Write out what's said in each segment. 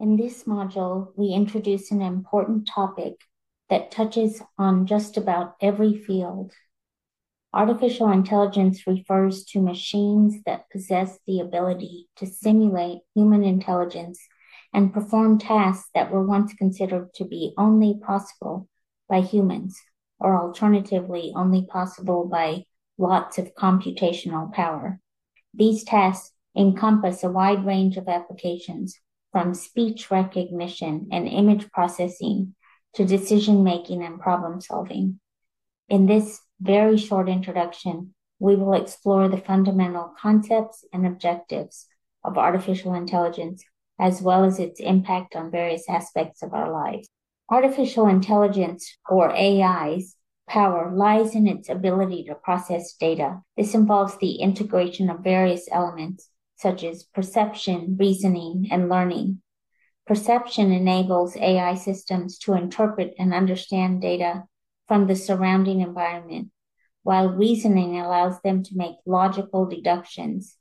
In this module, we introduce an important topic that touches on just about every field. Artificial intelligence refers to machines that possess the ability to simulate human intelligence and perform tasks that were once considered to be only possible by humans, or alternatively, only possible by lots of computational power. These tasks encompass a wide range of applications from speech recognition and image processing to decision making and problem solving. In this very short introduction, we will explore the fundamental concepts and objectives of artificial intelligence, as well as its impact on various aspects of our lives. Artificial intelligence, or AI's, power lies in its ability to process data. This involves the integration of various elements such as perception, reasoning, and learning. Perception enables AI systems to interpret and understand data from the surrounding environment, while reasoning allows them to make logical deductions.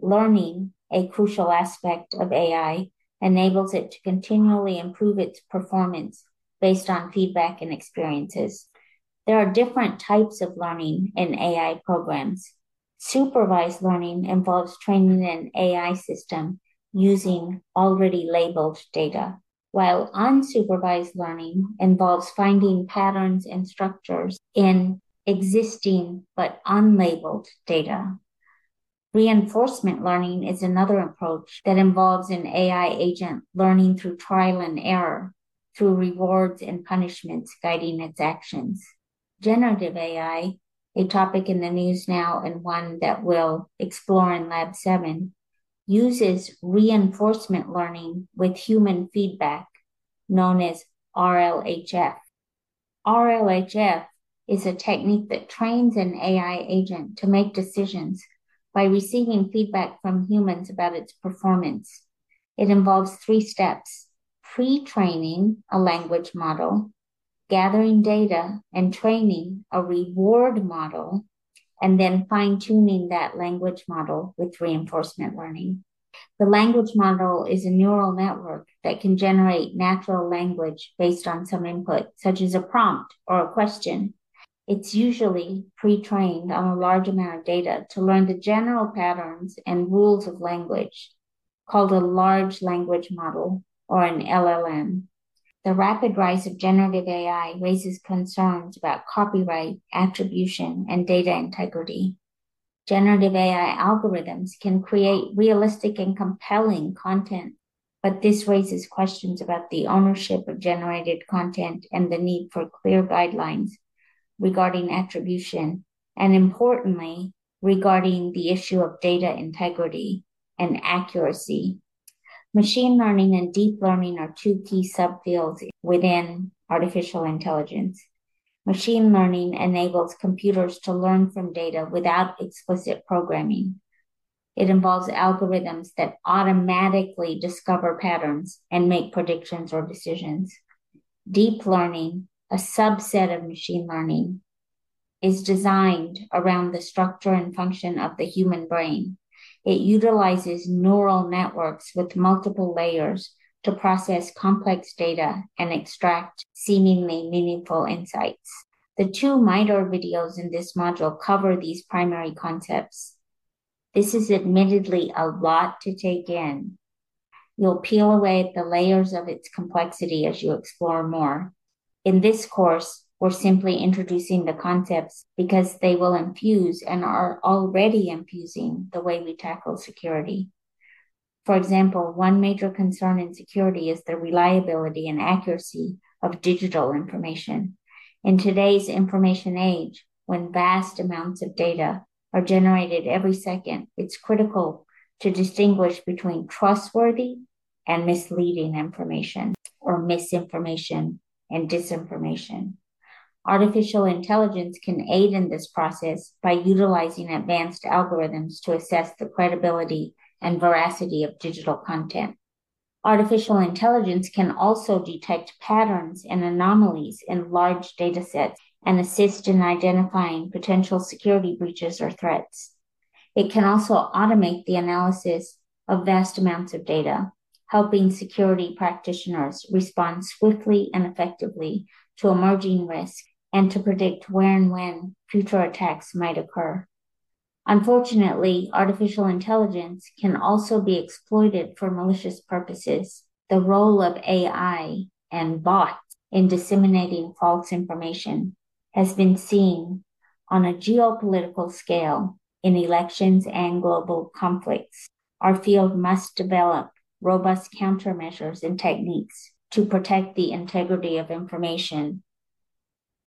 Learning, a crucial aspect of AI, enables it to continually improve its performance based on feedback and experiences. There are different types of learning in AI programs. Supervised learning involves training an AI system using already labeled data, while unsupervised learning involves finding patterns and structures in existing but unlabeled data. Reinforcement learning is another approach that involves an AI agent learning through trial and error, through rewards and punishments guiding its actions. Generative AI a topic in the news now and one that we'll explore in Lab 7, uses reinforcement learning with human feedback, known as RLHF. RLHF is a technique that trains an AI agent to make decisions by receiving feedback from humans about its performance. It involves three steps pre training a language model, gathering data and training a reward model, and then fine tuning that language model with reinforcement learning. The language model is a neural network that can generate natural language based on some input, such as a prompt or a question. It's usually pre trained on a large amount of data to learn the general patterns and rules of language, called a large language model or an LLM. The rapid rise of generative AI raises concerns about copyright, attribution, and data integrity. Generative AI algorithms can create realistic and compelling content, but this raises questions about the ownership of generated content and the need for clear guidelines regarding attribution, and importantly, regarding the issue of data integrity and accuracy Machine learning and deep learning are two key subfields within artificial intelligence. Machine learning enables computers to learn from data without explicit programming. It involves algorithms that automatically discover patterns and make predictions or decisions. Deep learning, a subset of machine learning, is designed around the structure and function of the human brain it utilizes neural networks with multiple layers to process complex data and extract seemingly meaningful insights. The two MITRE videos in this module cover these primary concepts. This is admittedly a lot to take in. You'll peel away the layers of its complexity as you explore more. In this course, we're simply introducing the concepts because they will infuse and are already infusing the way we tackle security. For example, one major concern in security is the reliability and accuracy of digital information. In today's information age, when vast amounts of data are generated every second, it's critical to distinguish between trustworthy and misleading information or misinformation and disinformation. Artificial intelligence can aid in this process by utilizing advanced algorithms to assess the credibility and veracity of digital content. Artificial intelligence can also detect patterns and anomalies in large data sets and assist in identifying potential security breaches or threats. It can also automate the analysis of vast amounts of data, helping security practitioners respond swiftly and effectively to emerging risks and to predict where and when future attacks might occur. Unfortunately, artificial intelligence can also be exploited for malicious purposes. The role of AI and bots in disseminating false information has been seen on a geopolitical scale in elections and global conflicts. Our field must develop robust countermeasures and techniques to protect the integrity of information